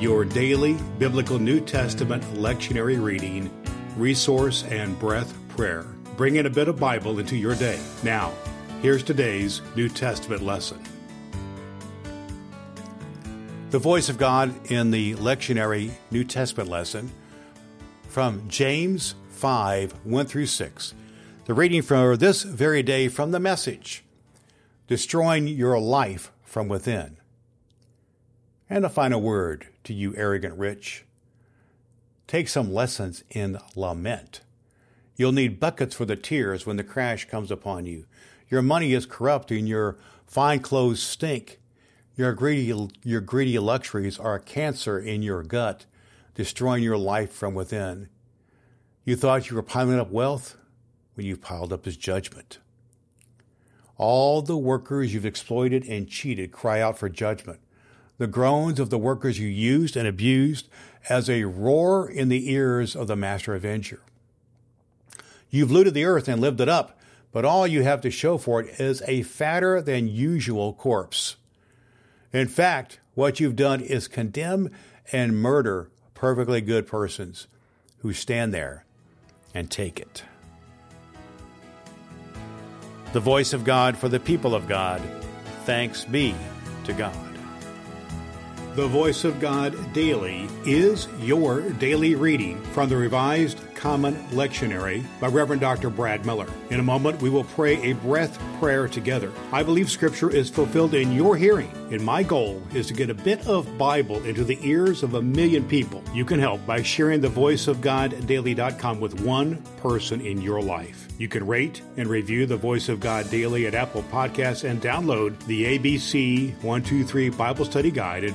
your daily biblical New Testament lectionary reading, resource, and breath prayer, bringing a bit of Bible into your day. Now, here's today's New Testament lesson. The voice of God in the lectionary New Testament lesson from James 5 1 through 6. The reading for this very day from the message destroying your life from within. And a final word to you, arrogant rich. Take some lessons in lament. You'll need buckets for the tears when the crash comes upon you. Your money is corrupt and your fine clothes stink. Your greedy, your greedy luxuries are a cancer in your gut, destroying your life from within. You thought you were piling up wealth when you piled up his judgment. All the workers you've exploited and cheated cry out for judgment. The groans of the workers you used and abused as a roar in the ears of the master avenger. You've looted the earth and lived it up, but all you have to show for it is a fatter than usual corpse. In fact, what you've done is condemn and murder perfectly good persons who stand there and take it the voice of God for the people of God. Thanks be to God. The Voice of God Daily is your daily reading from the Revised Common Lectionary by Reverend Dr. Brad Miller. In a moment, we will pray a breath prayer together. I believe Scripture is fulfilled in your hearing, and my goal is to get a bit of Bible into the ears of a million people. You can help by sharing the Voice of God Daily.com with one person in your life. You can rate and review the Voice of God Daily at Apple Podcasts and download the ABC 123 Bible Study Guide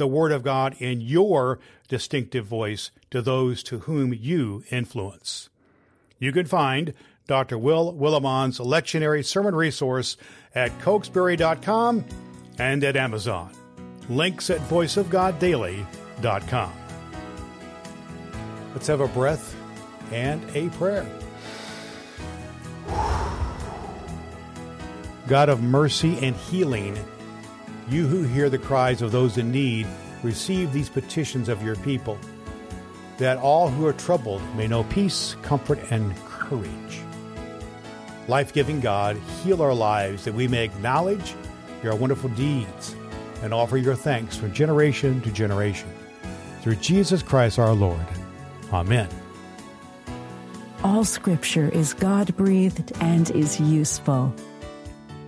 the Word of God in your distinctive voice to those to whom you influence. You can find Dr. Will Willimon's lectionary sermon resource at cokesbury.com and at Amazon. Links at voiceofgoddaily.com. Let's have a breath and a prayer. God of mercy and healing, you who hear the cries of those in need, receive these petitions of your people, that all who are troubled may know peace, comfort, and courage. Life giving God, heal our lives that we may acknowledge your wonderful deeds and offer your thanks from generation to generation. Through Jesus Christ our Lord. Amen. All scripture is God breathed and is useful.